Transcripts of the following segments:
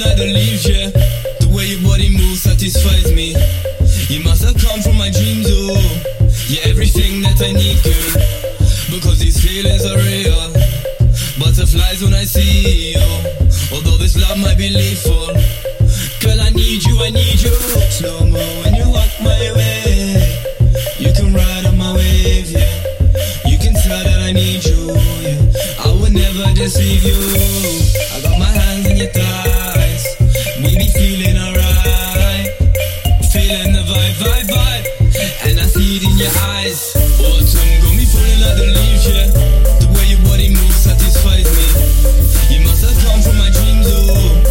rather leave, yeah. The way your body moves satisfies me. You must have come from my dreams, oh. You're everything that I need, girl. Because these feelings are real. Butterflies when I see you. Although this love might be lethal. Girl, I need you, I need you. Slow mo when you walk my way. You can ride on my wave, yeah. You can tell that I need you, yeah. I would never deceive you. I got my hands in your thighs be feeling alright. Feeling the vibe, vibe, vibe. And I see it in your eyes. Autumn got me falling. The way your body moves satisfies me. You must have come from my dreams, oh.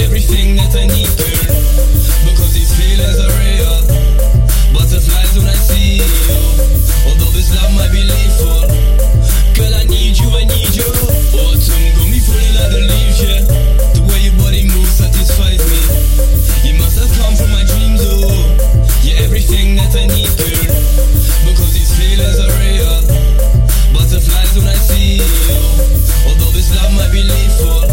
Everything that I need. believe for.